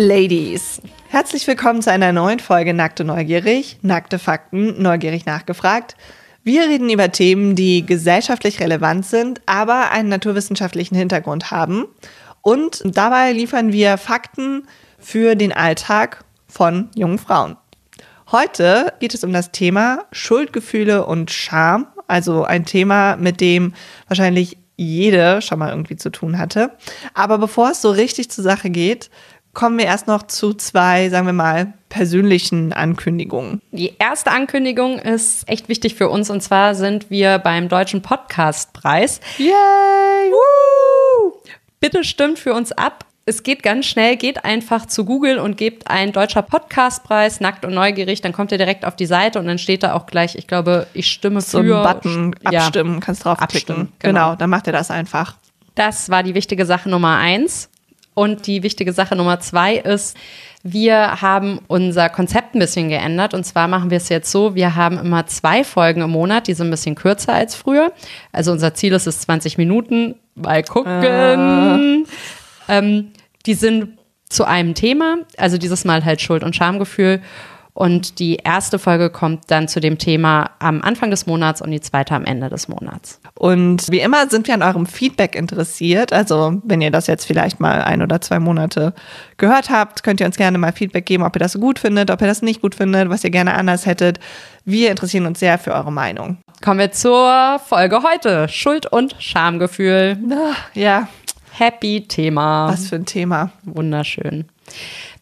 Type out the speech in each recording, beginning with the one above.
Ladies. Herzlich willkommen zu einer neuen Folge Nackte Neugierig, nackte Fakten, neugierig nachgefragt. Wir reden über Themen, die gesellschaftlich relevant sind, aber einen naturwissenschaftlichen Hintergrund haben. Und dabei liefern wir Fakten für den Alltag von jungen Frauen. Heute geht es um das Thema Schuldgefühle und Scham, also ein Thema, mit dem wahrscheinlich jede schon mal irgendwie zu tun hatte. Aber bevor es so richtig zur Sache geht, kommen wir erst noch zu zwei, sagen wir mal, persönlichen Ankündigungen. Die erste Ankündigung ist echt wichtig für uns und zwar sind wir beim Deutschen Podcastpreis. Yay! Woo! Bitte stimmt für uns ab. Es geht ganz schnell, geht einfach zu Google und gebt ein deutscher Podcastpreis, nackt und neugierig, dann kommt ihr direkt auf die Seite und dann steht da auch gleich, ich glaube, ich stimme So für. ein Button abstimmen, Ja. kannst draufklicken. Abstimmen, Genau. genau. dann macht ihr das einfach. Das war die wichtige Sache Nummer eins. Und die wichtige Sache Nummer zwei ist, wir haben unser Konzept ein bisschen geändert. Und zwar machen wir es jetzt so, wir haben immer zwei Folgen im Monat, die sind ein bisschen kürzer als früher. Also unser Ziel ist es 20 Minuten. Mal gucken. Ähm, die sind zu einem Thema, also dieses Mal halt Schuld- und Schamgefühl. Und die erste Folge kommt dann zu dem Thema am Anfang des Monats und die zweite am Ende des Monats. Und wie immer sind wir an eurem Feedback interessiert. Also, wenn ihr das jetzt vielleicht mal ein oder zwei Monate gehört habt, könnt ihr uns gerne mal Feedback geben, ob ihr das gut findet, ob ihr das nicht gut findet, was ihr gerne anders hättet. Wir interessieren uns sehr für eure Meinung. Kommen wir zur Folge heute. Schuld- und Schamgefühl. Ah, Ja, Happy Thema. was für ein Thema. Wunderschön.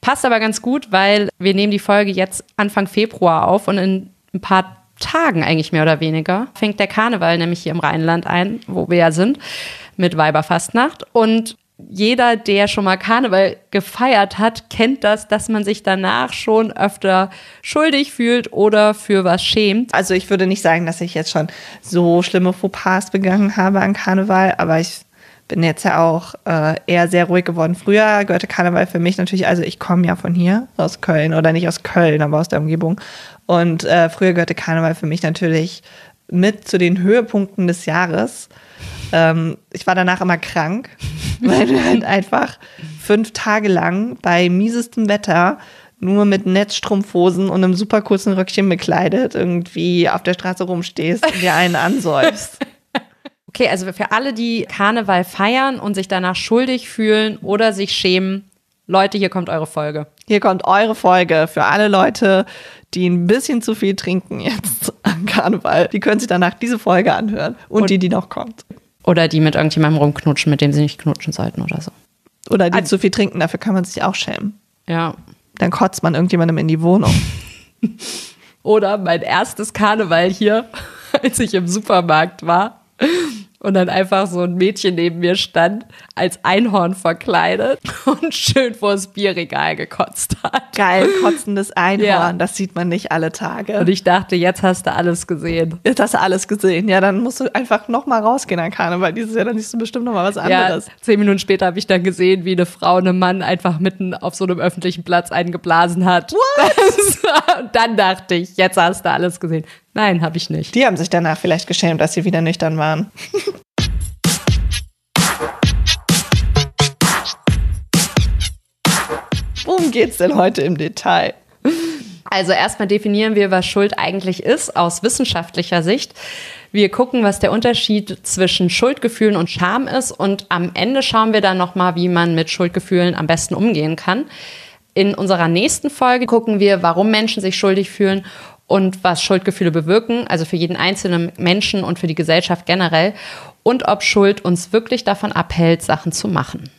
Passt aber ganz gut, weil wir nehmen die Folge jetzt Anfang Februar auf und in ein paar Tagen eigentlich mehr oder weniger fängt der Karneval nämlich hier im Rheinland ein, wo wir ja sind, mit Weiberfastnacht. Und jeder, der schon mal Karneval gefeiert hat, kennt das, dass man sich danach schon öfter schuldig fühlt oder für was schämt. Also ich würde nicht sagen, dass ich jetzt schon so schlimme Fauxpas begangen habe an Karneval, aber ich bin jetzt ja auch äh, eher sehr ruhig geworden. Früher gehörte Karneval für mich natürlich, also ich komme ja von hier, aus Köln, oder nicht aus Köln, aber aus der Umgebung. Und äh, früher gehörte Karneval für mich natürlich mit zu den Höhepunkten des Jahres. Ähm, ich war danach immer krank, weil wir halt einfach fünf Tage lang bei miesestem Wetter nur mit Netzstrumpfhosen und einem super kurzen Röckchen bekleidet irgendwie auf der Straße rumstehst und dir einen ansäufst. Okay, also für alle, die Karneval feiern und sich danach schuldig fühlen oder sich schämen, Leute, hier kommt eure Folge. Hier kommt eure Folge für alle Leute, die ein bisschen zu viel trinken jetzt an Karneval. Die können sich danach diese Folge anhören und, Und- die, die noch kommt. Oder die mit irgendjemandem rumknutschen, mit dem sie nicht knutschen sollten oder so. Oder die zu viel trinken, dafür kann man sich auch schämen. Ja. Dann kotzt man irgendjemandem in die Wohnung. Oder mein erstes Karneval hier, als ich im Supermarkt war und dann einfach so ein Mädchen neben mir stand, als Einhorn verkleidet und schön vors Bierregal gekotzt hat. Geil, kotzendes Einhorn, Ja. das sieht man nicht alle Tage. Und ich dachte, jetzt hast du alles gesehen. Jetzt hast du alles gesehen. Ja, dann musst du einfach noch mal rausgehen an Karneval. Dieses Jahr dann siehst du bestimmt noch mal was Ja, anderes. zehn Minuten später habe ich dann gesehen, wie eine Frau einem Mann einfach mitten auf so einem öffentlichen Platz eingeblasen hat. What? Und dann dachte ich, jetzt hast du alles gesehen. Nein, habe ich nicht. Die haben sich danach vielleicht geschämt, dass sie wieder nüchtern waren. Worum geht's denn heute im Detail? Also erstmal definieren wir, was Schuld eigentlich ist aus wissenschaftlicher Sicht. Wir gucken, was der Unterschied zwischen Schuldgefühlen und Scham ist und am Ende schauen wir dann nochmal, wie man mit Schuldgefühlen am besten umgehen kann. In unserer nächsten Folge gucken wir, warum Menschen sich schuldig fühlen und was Schuldgefühle bewirken, also für jeden einzelnen Menschen und für die Gesellschaft generell und ob Schuld uns wirklich davon abhält, Sachen zu machen.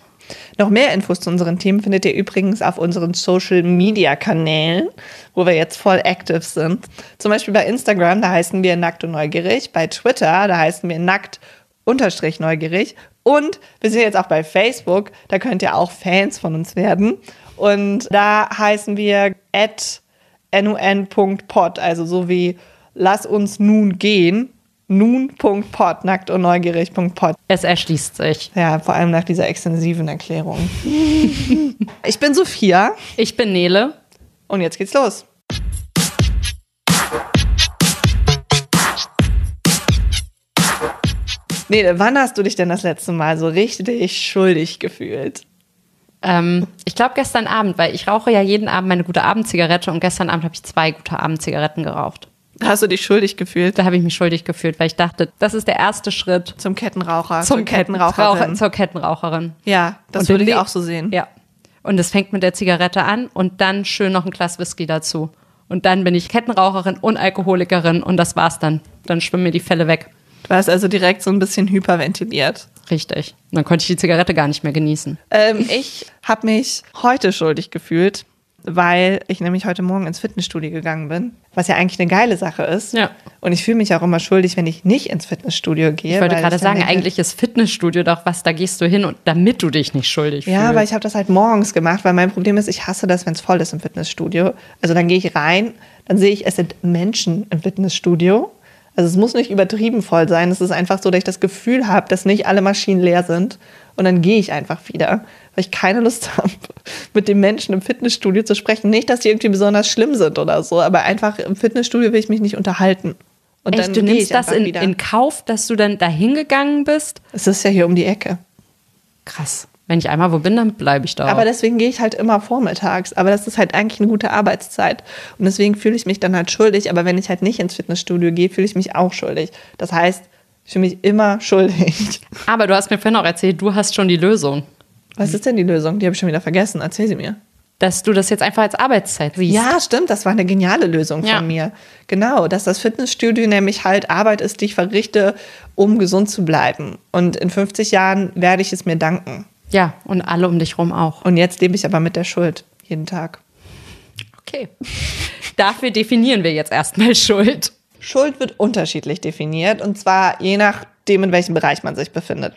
Noch mehr Infos zu unseren Themen findet ihr übrigens auf unseren Social Media Kanälen, wo wir jetzt voll active sind. Zum Beispiel bei Instagram, da heißen wir nackt und neugierig. Bei Twitter, da heißen wir nackt unterstrich neugierig. Und wir sind jetzt auch bei Facebook, da könnt ihr auch Fans von uns werden. Und da heißen wir at nun.pod, also so wie lass uns nun gehen. Nun.pod, nackt und neugierig.pod. Es erschließt sich. Ja, vor allem nach dieser extensiven Erklärung. ich bin Sophia Ich bin Nele. und jetzt geht's los. Nee, wann hast du dich denn das letzte Mal so richtig schuldig gefühlt? Ähm, ich glaube gestern Abend, weil ich rauche ja jeden Abend meine gute Abendzigarette und gestern Abend habe ich zwei gute Abendzigaretten geraucht. Hast du dich schuldig gefühlt? Da habe ich mich schuldig gefühlt, weil ich dachte, das ist der erste Schritt Zum Kettenraucher, zum Kettenraucherin. Zur Kettenraucherin. Ja, das Und würde ich auch so sehen. Ja. Und es fängt mit der Zigarette an und dann schön noch ein Glas Whisky dazu. Und dann bin ich Kettenraucherin und Alkoholikerin und das war's dann. Dann schwimmen mir die Fälle weg. Du hast also direkt so ein bisschen hyperventiliert. Richtig. Dann konnte ich die Zigarette gar nicht mehr genießen. Ähm, ich habe mich heute schuldig gefühlt, weil ich nämlich heute Morgen ins Fitnessstudio gegangen bin, was ja eigentlich eine geile Sache ist. Ja. Und ich fühle mich auch immer schuldig, wenn ich nicht ins Fitnessstudio gehe. Ich wollte gerade sagen, eigentlich ist Fitnessstudio doch was, da gehst du hin und damit du dich nicht schuldig Ja, fühlst. weil ich habe das halt morgens gemacht, weil mein Problem ist, ich hasse das, wenn es voll ist im Fitnessstudio. Also dann gehe ich rein, dann sehe ich, es sind Menschen im Fitnessstudio. Also es muss nicht übertrieben voll sein. Es ist einfach so, dass ich das Gefühl habe, dass nicht alle Maschinen leer sind. Und dann gehe ich einfach wieder, weil ich keine Lust habe, mit den Menschen im Fitnessstudio zu sprechen. Nicht, dass die irgendwie besonders schlimm sind oder so, aber einfach im Fitnessstudio will ich mich nicht unterhalten. Und Echt, du gehe nimmst das in, in Kauf, dass du dann dahin gegangen bist? Es ist ja hier um die Ecke. Krass. Wenn ich einmal wo bin, dann bleibe ich da. Aber deswegen gehe ich halt immer vormittags. Aber das ist halt eigentlich eine gute Arbeitszeit. Und deswegen fühle ich mich dann halt schuldig. Aber wenn ich halt nicht ins Fitnessstudio gehe, fühle ich mich auch schuldig. Das heißt, ich fühle mich immer schuldig. Aber du hast mir vorhin auch erzählt, du hast schon die Lösung. Was ist denn die Lösung? Die habe ich schon wieder vergessen. Erzähl sie mir. Dass du das jetzt einfach als Arbeitszeit siehst. Ja, stimmt. Das war eine geniale Lösung Ja. von mir. Genau, dass das Fitnessstudio nämlich halt Arbeit ist, die ich verrichte, um gesund zu bleiben. Und in 50 Jahren werde ich es mir danken. Ja, und alle um dich rum auch. Und jetzt lebe ich aber mit der Schuld. Jeden Tag. Okay. Dafür definieren wir jetzt erstmal Schuld. Schuld wird unterschiedlich definiert und zwar je nachdem, in welchem Bereich man sich befindet.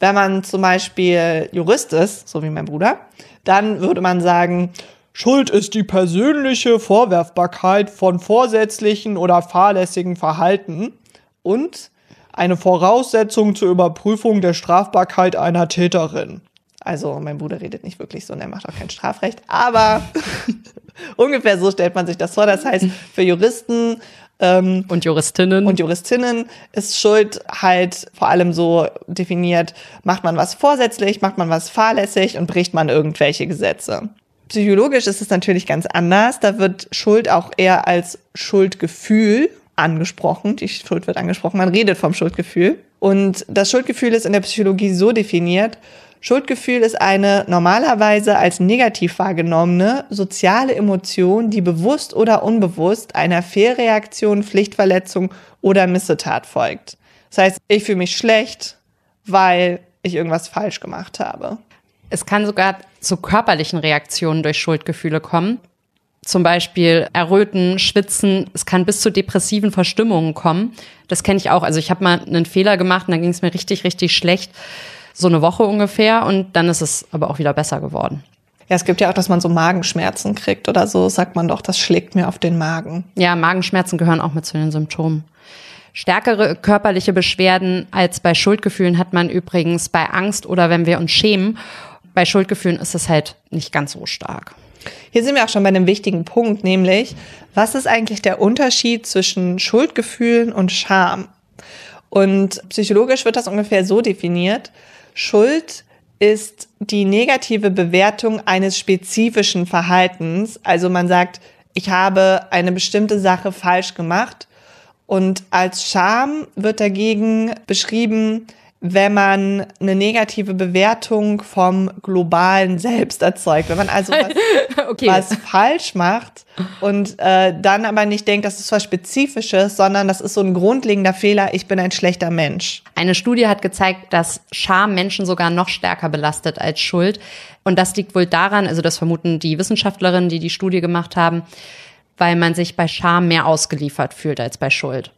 Wenn man zum Beispiel Jurist ist, so wie mein Bruder, dann würde man sagen, Schuld ist die persönliche Vorwerfbarkeit von vorsätzlichen oder fahrlässigen Verhalten und eine Voraussetzung zur Überprüfung der Strafbarkeit einer Täterin. Also mein Bruder redet nicht wirklich so und er macht auch kein Strafrecht, aber ungefähr so stellt man sich das vor. Das heißt, für Juristen ähm, Und Juristinnen. und Juristinnen ist Schuld halt vor allem so definiert, macht man was vorsätzlich, macht man was fahrlässig und bricht man irgendwelche Gesetze. Psychologisch ist es natürlich ganz anders. Da wird Schuld auch eher als Schuldgefühl angesprochen. Die Schuld wird angesprochen. Man redet vom Schuldgefühl. Und das Schuldgefühl ist in der Psychologie so definiert. Schuldgefühl ist eine normalerweise als negativ wahrgenommene soziale Emotion, die bewusst oder unbewusst einer Fehlreaktion, Pflichtverletzung oder Missetat folgt. Das heißt, ich fühle mich schlecht, weil ich irgendwas falsch gemacht habe. Es kann sogar zu körperlichen Reaktionen durch Schuldgefühle kommen. Zum Beispiel Erröten, Schwitzen. Es kann bis zu depressiven Verstimmungen kommen. Das kenne ich auch. Also ich habe mal einen Fehler gemacht und dann ging es mir richtig, richtig schlecht. So eine Woche ungefähr und dann ist es aber auch wieder besser geworden. Ja, es gibt ja auch, dass man so Magenschmerzen kriegt oder so, sagt man doch, das schlägt mir auf den Magen. Ja, Magenschmerzen gehören auch mit zu den Symptomen. Stärkere körperliche Beschwerden als bei Schuldgefühlen hat man übrigens bei Angst oder wenn wir uns schämen. Bei Schuldgefühlen ist es halt nicht ganz so stark. Hier sind wir auch schon bei einem wichtigen Punkt, nämlich, was ist eigentlich der Unterschied zwischen Schuldgefühlen und Scham? Und psychologisch wird das ungefähr so definiert. Schuld ist die negative Bewertung eines spezifischen Verhaltens. Also man sagt, ich habe eine bestimmte Sache falsch gemacht. Und als Scham wird dagegen beschrieben, wenn man eine negative Bewertung vom globalen Selbst erzeugt. Wenn man also was, Okay. was falsch macht und äh, dann aber nicht denkt, das ist was Spezifisches, sondern das ist so ein grundlegender Fehler, ich bin ein schlechter Mensch. Eine Studie hat gezeigt, dass Scham Menschen sogar noch stärker belastet als Schuld. Und das liegt wohl daran, also das vermuten die Wissenschaftlerinnen, die die Studie gemacht haben, weil man sich bei Scham mehr ausgeliefert fühlt als bei Schuld.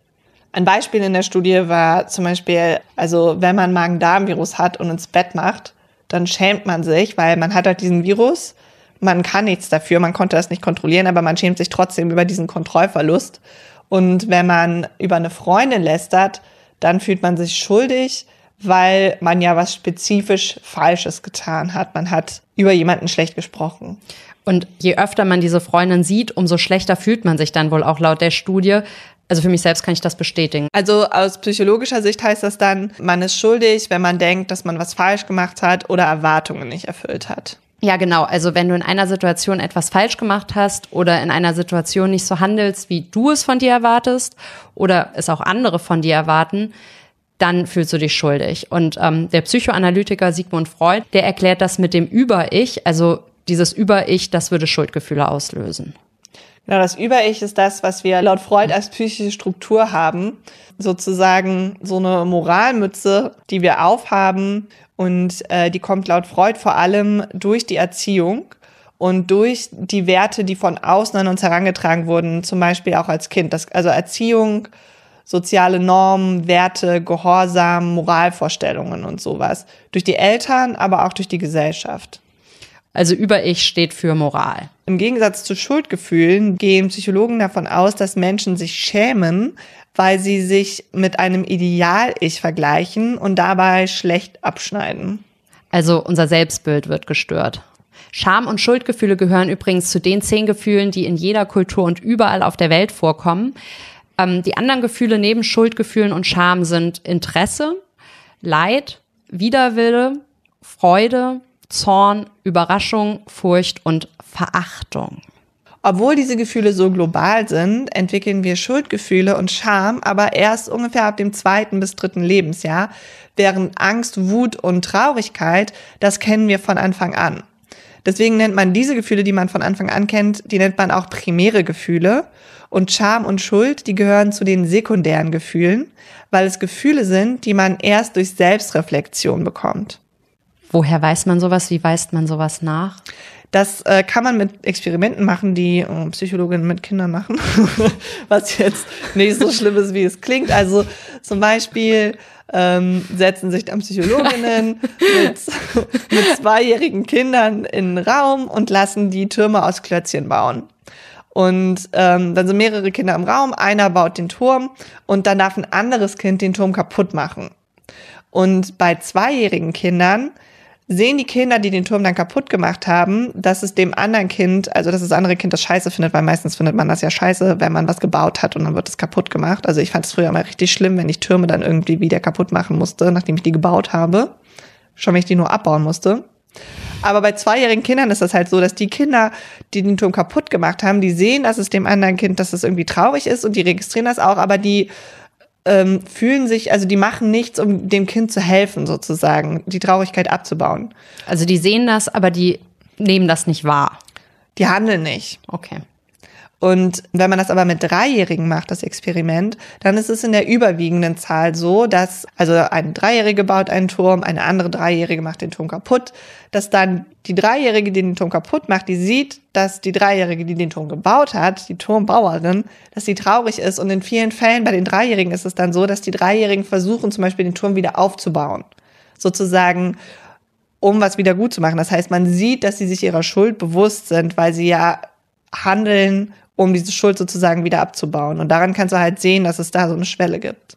Ein Beispiel in der Studie war zum Beispiel, also wenn man Magen-Darm-Virus hat und ins Bett macht, dann schämt man sich, weil man hat halt diesen Virus, man kann nichts dafür, man konnte das nicht kontrollieren, aber man schämt sich trotzdem über diesen Kontrollverlust. Und wenn man über eine Freundin lästert, dann fühlt man sich schuldig, weil man ja was spezifisch Falsches getan hat. Man hat über jemanden schlecht gesprochen. Und je öfter man diese Freundin sieht, umso schlechter fühlt man sich dann wohl auch laut der Studie. Also für mich selbst kann ich das bestätigen. Also aus psychologischer Sicht heißt das dann, man ist schuldig, wenn man denkt, dass man was falsch gemacht hat oder Erwartungen nicht erfüllt hat. Ja, genau. Also wenn du in einer Situation etwas falsch gemacht hast oder in einer Situation nicht so handelst, wie du es von dir erwartest oder es auch andere von dir erwarten, dann fühlst du dich schuldig. Und ähm, der Psychoanalytiker Sigmund Freud, der erklärt das mit dem Über-Ich, also dieses Über-Ich, das würde Schuldgefühle auslösen. Genau, das Über-Ich ist das, was wir laut Freud als psychische Struktur haben. Sozusagen so eine Moralmütze, die wir aufhaben. Und äh, die kommt laut Freud vor allem durch die Erziehung und durch die Werte, die von außen an uns herangetragen wurden, zum Beispiel auch als Kind. Das, also Erziehung, soziale Normen, Werte, Gehorsam, Moralvorstellungen und sowas. Durch die Eltern, aber auch durch die Gesellschaft. Also Über-Ich steht für Moral. Im Gegensatz zu Schuldgefühlen gehen Psychologen davon aus, dass Menschen sich schämen, weil sie sich mit einem Ideal-Ich vergleichen und dabei schlecht abschneiden. Also unser Selbstbild wird gestört. Scham- und Schuldgefühle gehören übrigens zu den zehn Gefühlen, die in jeder Kultur und überall auf der Welt vorkommen. Ähm, die anderen Gefühle neben Schuldgefühlen und Scham sind Interesse, Leid, Widerwille, Freude, Zorn, Überraschung, Furcht und Verachtung. Obwohl diese Gefühle so global sind, entwickeln wir Schuldgefühle und Scham aber erst ungefähr ab dem zweiten bis dritten Lebensjahr, während Angst, Wut und Traurigkeit, das kennen wir von Anfang an. Deswegen nennt man diese Gefühle, die man von Anfang an kennt, die nennt man auch primäre Gefühle. Und Scham und Schuld, die gehören zu den sekundären Gefühlen, weil es Gefühle sind, die man erst durch Selbstreflexion bekommt. Woher weiß man sowas? Wie weist man sowas nach? Das äh, kann man mit Experimenten machen, die äh, Psychologinnen mit Kindern machen, was jetzt nicht so schlimm ist, wie es klingt. Also zum Beispiel ähm, setzen sich dann Psychologinnen mit, mit zweijährigen Kindern in den Raum und lassen die Türme aus Klötzchen bauen. Und ähm, dann sind mehrere Kinder im Raum, einer baut den Turm und dann darf ein anderes Kind den Turm kaputt machen. Und bei zweijährigen Kindern sehen die Kinder, die den Turm dann kaputt gemacht haben, dass es dem anderen Kind, also dass das andere Kind das scheiße findet, weil meistens findet man das ja scheiße, wenn man was gebaut hat und dann wird es kaputt gemacht. Also ich fand es früher immer richtig schlimm, wenn ich Türme dann irgendwie wieder kaputt machen musste, nachdem ich die gebaut habe. Schon wenn ich die nur abbauen musste. Aber bei zweijährigen Kindern ist das halt so, dass die Kinder, die den Turm kaputt gemacht haben, die sehen, dass es dem anderen Kind, dass es irgendwie traurig ist und die registrieren das auch, aber die ähm, fühlen sich, also die machen nichts, um dem Kind zu helfen, sozusagen, die Traurigkeit abzubauen. Also die sehen das, aber die nehmen das nicht wahr. Die handeln nicht. Okay. Und wenn man das aber mit Dreijährigen macht, das Experiment, dann ist es in der überwiegenden Zahl so, dass, also eine Dreijährige baut einen Turm, eine andere Dreijährige macht den Turm kaputt, dass dann die Dreijährige, die den Turm kaputt macht, die sieht, dass die Dreijährige, die den Turm gebaut hat, die Turmbauerin, dass sie traurig ist. Und in vielen Fällen bei den Dreijährigen ist es dann so, dass die Dreijährigen versuchen, zum Beispiel den Turm wieder aufzubauen. Sozusagen, um was wieder gut zu machen. Das heißt, man sieht, dass sie sich ihrer Schuld bewusst sind, weil sie ja handeln, um diese Schuld sozusagen wieder abzubauen. Und daran kannst du halt sehen, dass es da so eine Schwelle gibt.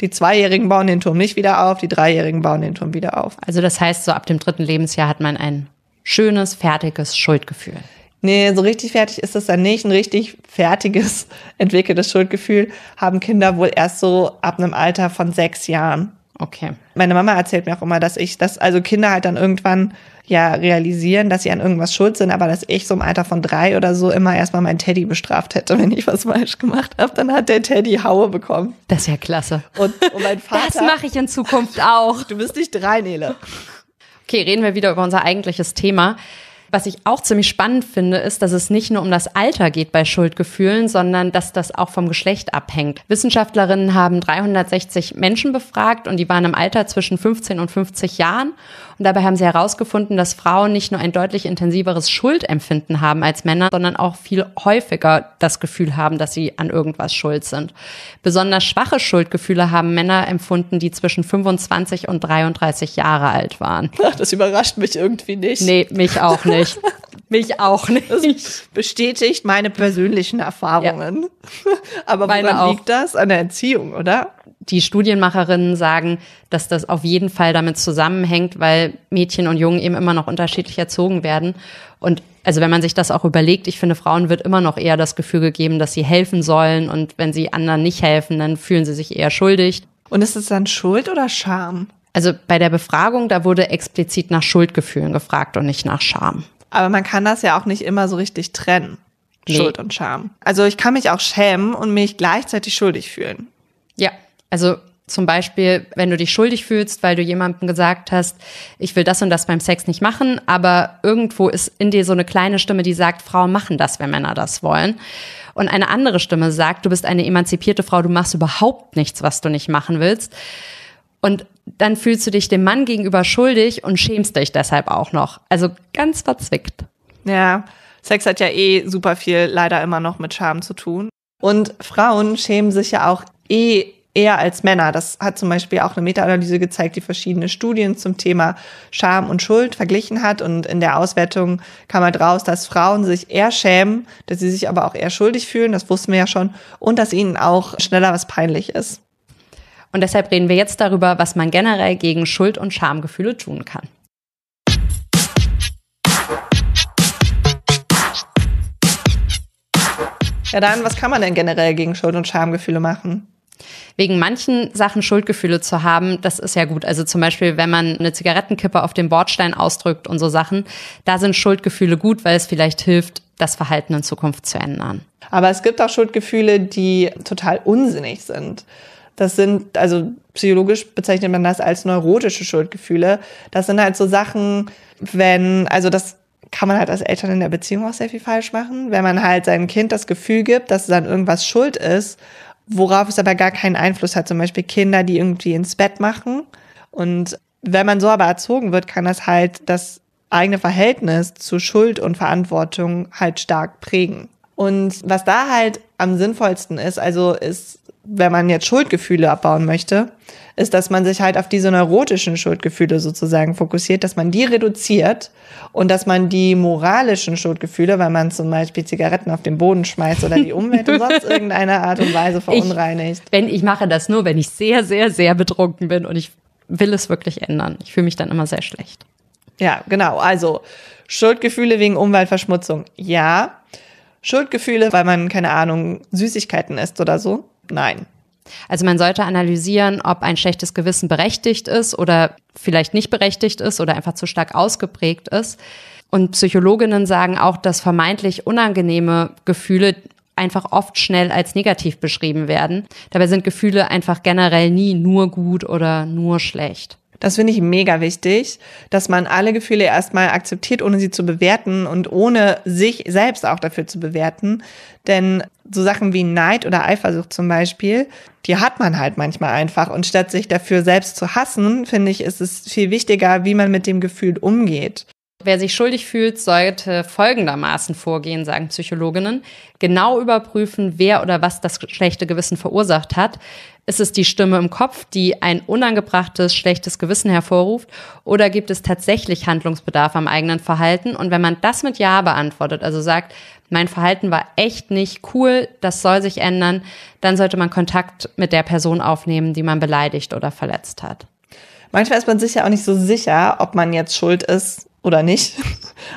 Die Zweijährigen bauen den Turm nicht wieder auf, die Dreijährigen bauen den Turm wieder auf. Also das heißt, so ab dem dritten Lebensjahr hat man ein schönes, fertiges Schuldgefühl. Nee, so richtig fertig ist das dann nicht. Ein richtig fertiges, entwickeltes Schuldgefühl haben Kinder wohl erst so ab einem Alter von sechs Jahren. Okay. Meine Mama erzählt mir auch immer, dass ich, dass also Kinder halt dann irgendwann ja realisieren, dass sie an irgendwas schuld sind, aber dass ich so im Alter von drei oder so immer erstmal meinen Teddy bestraft hätte, wenn ich was falsch gemacht habe. Dann hat der Teddy Haue bekommen. Das ist ja klasse. Und, und mein Vater. Das mache ich in Zukunft auch. Du bist nicht drei, Nele. Okay, reden wir wieder über unser eigentliches Thema. Was ich auch ziemlich spannend finde, ist, dass es nicht nur um das Alter geht bei Schuldgefühlen, sondern dass das auch vom Geschlecht abhängt. Wissenschaftlerinnen haben 360 Menschen befragt und die waren im Alter zwischen 15 und 50 Jahren. Und dabei haben sie herausgefunden, dass Frauen nicht nur ein deutlich intensiveres Schuldempfinden haben als Männer, sondern auch viel häufiger das Gefühl haben, dass sie an irgendwas schuld sind. Besonders schwache Schuldgefühle haben Männer empfunden, die zwischen 25 und 33 Jahre alt waren. Ach, das überrascht mich irgendwie nicht. Nee, mich auch nicht. Mich auch nicht. Das bestätigt meine persönlichen Erfahrungen. Ja. Aber woran liegt das? An der Erziehung, oder? Die Studienmacherinnen sagen, dass das auf jeden Fall damit zusammenhängt, weil Mädchen und Jungen eben immer noch unterschiedlich erzogen werden. Und also wenn man sich das auch überlegt, ich finde, Frauen wird immer noch eher das Gefühl gegeben, dass sie helfen sollen. Und wenn sie anderen nicht helfen, dann fühlen sie sich eher schuldig. Und ist es dann Schuld oder Scham? Also bei der Befragung, da wurde explizit nach Schuldgefühlen gefragt und nicht nach Scham. Aber man kann das ja auch nicht immer so richtig trennen. Nee. Schuld und Scham. Also ich kann mich auch schämen und mich gleichzeitig schuldig fühlen. Ja, also zum Beispiel, wenn du dich schuldig fühlst, weil du jemandem gesagt hast, ich will das und das beim Sex nicht machen, aber irgendwo ist in dir so eine kleine Stimme, die sagt, Frauen machen das, wenn Männer das wollen. Und eine andere Stimme sagt, du bist eine emanzipierte Frau, du machst überhaupt nichts, was du nicht machen willst. Und dann fühlst du dich dem Mann gegenüber schuldig und schämst dich deshalb auch noch. Also ganz verzwickt. Ja, Sex hat ja eh super viel leider immer noch mit Scham zu tun. Und Frauen schämen sich ja auch eh eher als Männer. Das hat zum Beispiel auch eine Meta-Analyse gezeigt, die verschiedene Studien zum Thema Scham und Schuld verglichen hat. Und in der Auswertung kam halt raus, dass Frauen sich eher schämen, dass sie sich aber auch eher schuldig fühlen, das wussten wir ja schon, und dass ihnen auch schneller was peinlich ist. Und deshalb reden wir jetzt darüber, was man generell gegen Schuld- und Schamgefühle tun kann. Ja, dann, was kann man denn generell gegen Schuld- und Schamgefühle machen? Wegen manchen Sachen Schuldgefühle zu haben, das ist ja gut. Also zum Beispiel, wenn man eine Zigarettenkippe auf dem Bordstein ausdrückt und so Sachen, da sind Schuldgefühle gut, weil es vielleicht hilft, das Verhalten in Zukunft zu ändern. Aber es gibt auch Schuldgefühle, die total unsinnig sind. Das sind, also psychologisch bezeichnet man das als neurotische Schuldgefühle. Das sind halt so Sachen, wenn, also das kann man halt als Eltern in der Beziehung auch sehr viel falsch machen, wenn man halt seinem Kind das Gefühl gibt, dass es an irgendwas schuld ist, worauf es aber gar keinen Einfluss hat. Zum Beispiel Kinder, die irgendwie ins Bett machen. Und wenn man so aber erzogen wird, kann das halt das eigene Verhältnis zu Schuld und Verantwortung halt stark prägen. Und was da halt am sinnvollsten ist, also ist, wenn man jetzt Schuldgefühle abbauen möchte, ist, dass man sich halt auf diese neurotischen Schuldgefühle sozusagen fokussiert, dass man die reduziert und dass man die moralischen Schuldgefühle, weil man zum Beispiel Zigaretten auf den Boden schmeißt oder die Umwelt in sonst irgendeiner Art und Weise verunreinigt. Ich, wenn ich mache das nur, wenn ich sehr, sehr, sehr betrunken bin und ich will es wirklich ändern. Ich fühle mich dann immer sehr schlecht. Ja, genau. Also Schuldgefühle wegen Umweltverschmutzung, ja. Schuldgefühle, weil man, keine Ahnung, Süßigkeiten isst oder so, nein. Also man sollte analysieren, ob ein schlechtes Gewissen berechtigt ist oder vielleicht nicht berechtigt ist oder einfach zu stark ausgeprägt ist. Und Psychologinnen sagen auch, dass vermeintlich unangenehme Gefühle einfach oft schnell als negativ beschrieben werden. Dabei sind Gefühle einfach generell nie nur gut oder nur schlecht. Das finde ich mega wichtig, dass man alle Gefühle erstmal akzeptiert, ohne sie zu bewerten und ohne sich selbst auch dafür zu bewerten. Denn so Sachen wie Neid oder Eifersucht zum Beispiel, die hat man halt manchmal einfach. Und statt sich dafür selbst zu hassen, finde ich, ist es viel wichtiger, wie man mit dem Gefühl umgeht. Wer sich schuldig fühlt, sollte folgendermaßen vorgehen, sagen Psychologinnen. Genau überprüfen, wer oder was das schlechte Gewissen verursacht hat. Ist es die Stimme im Kopf, die ein unangebrachtes, schlechtes Gewissen hervorruft? Oder gibt es tatsächlich Handlungsbedarf am eigenen Verhalten? Und wenn man das mit Ja beantwortet, also sagt, mein Verhalten war echt nicht cool, das soll sich ändern, dann sollte man Kontakt mit der Person aufnehmen, die man beleidigt oder verletzt hat. Manchmal ist man sich ja auch nicht so sicher, ob man jetzt schuld ist oder nicht.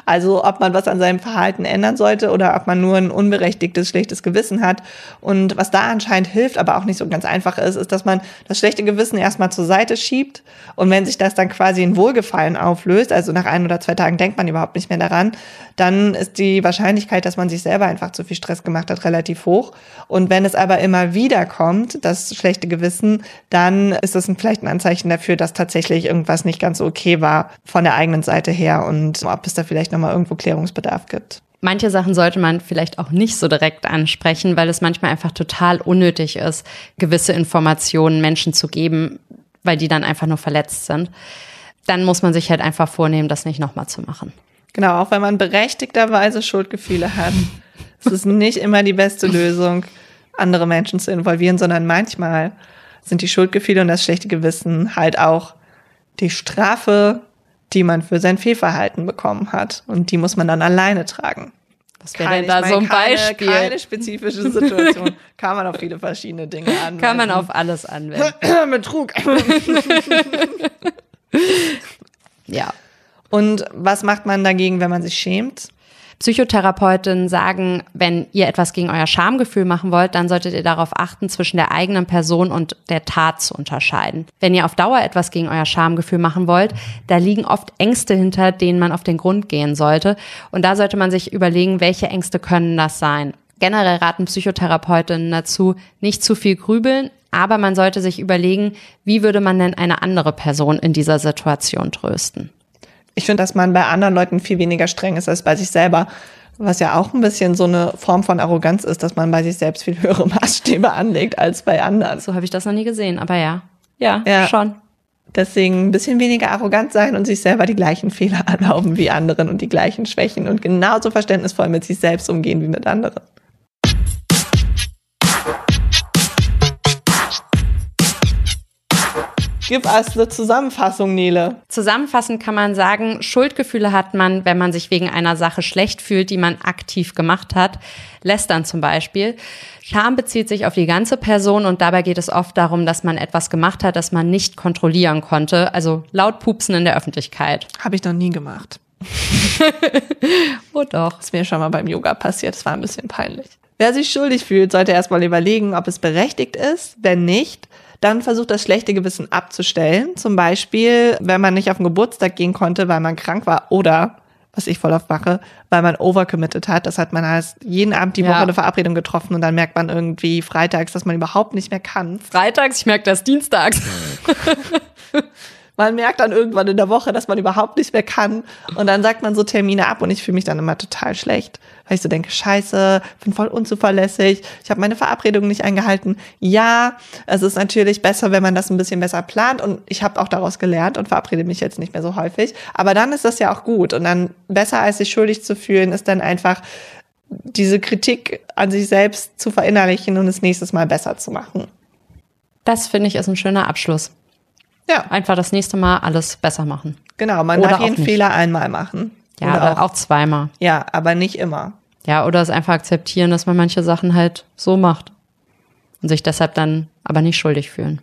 Also ob man was an seinem Verhalten ändern sollte oder ob man nur ein unberechtigtes, schlechtes Gewissen hat. Und was da anscheinend hilft, aber auch nicht so ganz einfach ist, ist, dass man das schlechte Gewissen erstmal zur Seite schiebt. Und wenn sich das dann quasi in Wohlgefallen auflöst, also nach ein oder zwei Tagen denkt man überhaupt nicht mehr daran, dann ist die Wahrscheinlichkeit, dass man sich selber einfach zu viel Stress gemacht hat, relativ hoch. Und wenn es aber immer wieder kommt, das schlechte Gewissen, dann ist das vielleicht ein Anzeichen dafür, dass tatsächlich irgendwas nicht ganz okay war von der eigenen Seite her und ob es da vielleicht nochmal irgendwo Klärungsbedarf gibt. Manche Sachen sollte man vielleicht auch nicht so direkt ansprechen, weil es manchmal einfach total unnötig ist, gewisse Informationen Menschen zu geben, weil die dann einfach nur verletzt sind. Dann muss man sich halt einfach vornehmen, das nicht nochmal zu machen. Genau, auch wenn man berechtigterweise Schuldgefühle hat. es ist nicht immer die beste Lösung, andere Menschen zu involvieren, sondern manchmal sind die Schuldgefühle und das schlechte Gewissen halt auch die Strafe die man für sein Fehlverhalten bekommen hat. Und die muss man dann alleine tragen. Was wäre da so ein keine, Beispiel? Keine spezifische Situation. Kann man auf viele verschiedene Dinge anwenden. Kann man auf alles anwenden. Betrug. ja. Und was macht man dagegen, wenn man sich schämt? Psychotherapeutinnen sagen, wenn ihr etwas gegen euer Schamgefühl machen wollt, dann solltet ihr darauf achten, zwischen der eigenen Person und der Tat zu unterscheiden. Wenn ihr auf Dauer etwas gegen euer Schamgefühl machen wollt, da liegen oft Ängste hinter, denen man auf den Grund gehen sollte. Und da sollte man sich überlegen, welche Ängste können das sein. Generell raten Psychotherapeutinnen dazu, nicht zu viel grübeln, aber man sollte sich überlegen, wie würde man denn eine andere Person in dieser Situation trösten. Ich finde, dass man bei anderen Leuten viel weniger streng ist als bei sich selber. Was ja auch ein bisschen so eine Form von Arroganz ist, dass man bei sich selbst viel höhere Maßstäbe anlegt als bei anderen. So habe ich das noch nie gesehen, aber ja. Ja, Ja. schon. Deswegen ein bisschen weniger arrogant sein und sich selber die gleichen Fehler erlauben wie anderen und die gleichen Schwächen und genauso verständnisvoll mit sich selbst umgehen wie mit anderen. Gib uns eine Zusammenfassung, Nele. Zusammenfassend kann man sagen, Schuldgefühle hat man, wenn man sich wegen einer Sache schlecht fühlt, die man aktiv gemacht hat. Lästern zum Beispiel. Scham bezieht sich auf die ganze Person und dabei geht es oft darum, dass man etwas gemacht hat, das man nicht kontrollieren konnte. Also laut Pupsen in der Öffentlichkeit. Habe ich noch nie gemacht. Oh doch. ist mir schon mal beim Yoga passiert. Das war ein bisschen peinlich. Wer sich schuldig fühlt, sollte erstmal überlegen, ob es berechtigt ist. Wenn nicht, dann versucht das schlechte Gewissen abzustellen. Zum Beispiel, wenn man nicht auf den Geburtstag gehen konnte, weil man krank war oder, was ich voll oft mache, weil man overcommitted hat. Das hat man heißt jeden Abend die Ja. Woche eine Verabredung getroffen und dann merkt man irgendwie freitags, dass man überhaupt nicht mehr kann. Freitags, ich merke das dienstags. Man merkt dann irgendwann in der Woche, dass man überhaupt nicht mehr kann. Und dann sagt man so Termine ab und ich fühle mich dann immer total schlecht. Weil ich so denke, scheiße, bin voll unzuverlässig, ich habe meine Verabredungen nicht eingehalten. Ja, es ist natürlich besser, wenn man das ein bisschen besser plant und ich habe auch daraus gelernt und verabrede mich jetzt nicht mehr so häufig. Aber dann ist das ja auch gut. Und dann besser als sich schuldig zu fühlen, ist dann einfach diese Kritik an sich selbst zu verinnerlichen und es nächstes Mal besser zu machen. Das finde ich ist ein schöner Abschluss. Ja, Einfach das nächste Mal alles besser machen. genau. Man Oder darf auch jeden nicht. Fehler einmal machen. Ja, Oder aber auch zweimal. Ja, aber nicht immer. Ja, oder es einfach akzeptieren, dass man manche Sachen halt so macht und sich deshalb dann aber nicht schuldig fühlen.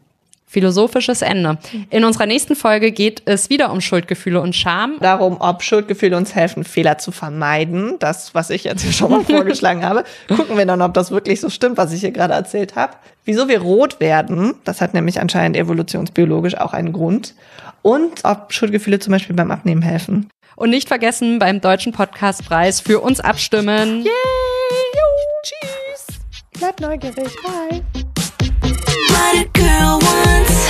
Philosophisches Ende. In unserer nächsten Folge geht es wieder um Schuldgefühle und Scham. Darum, ob Schuldgefühle uns helfen, Fehler zu vermeiden. Das, was ich jetzt hier schon mal vorgeschlagen habe. Gucken wir dann, ob das wirklich so stimmt, was ich hier gerade erzählt habe. Wieso wir rot werden, das hat nämlich anscheinend evolutionsbiologisch auch einen Grund. Und ob Schuldgefühle zum Beispiel beim Abnehmen helfen. Und nicht vergessen, beim Deutschen Podcastpreis für uns abstimmen. Tschüss. Bleibt neugierig. Bye. what a girl wants.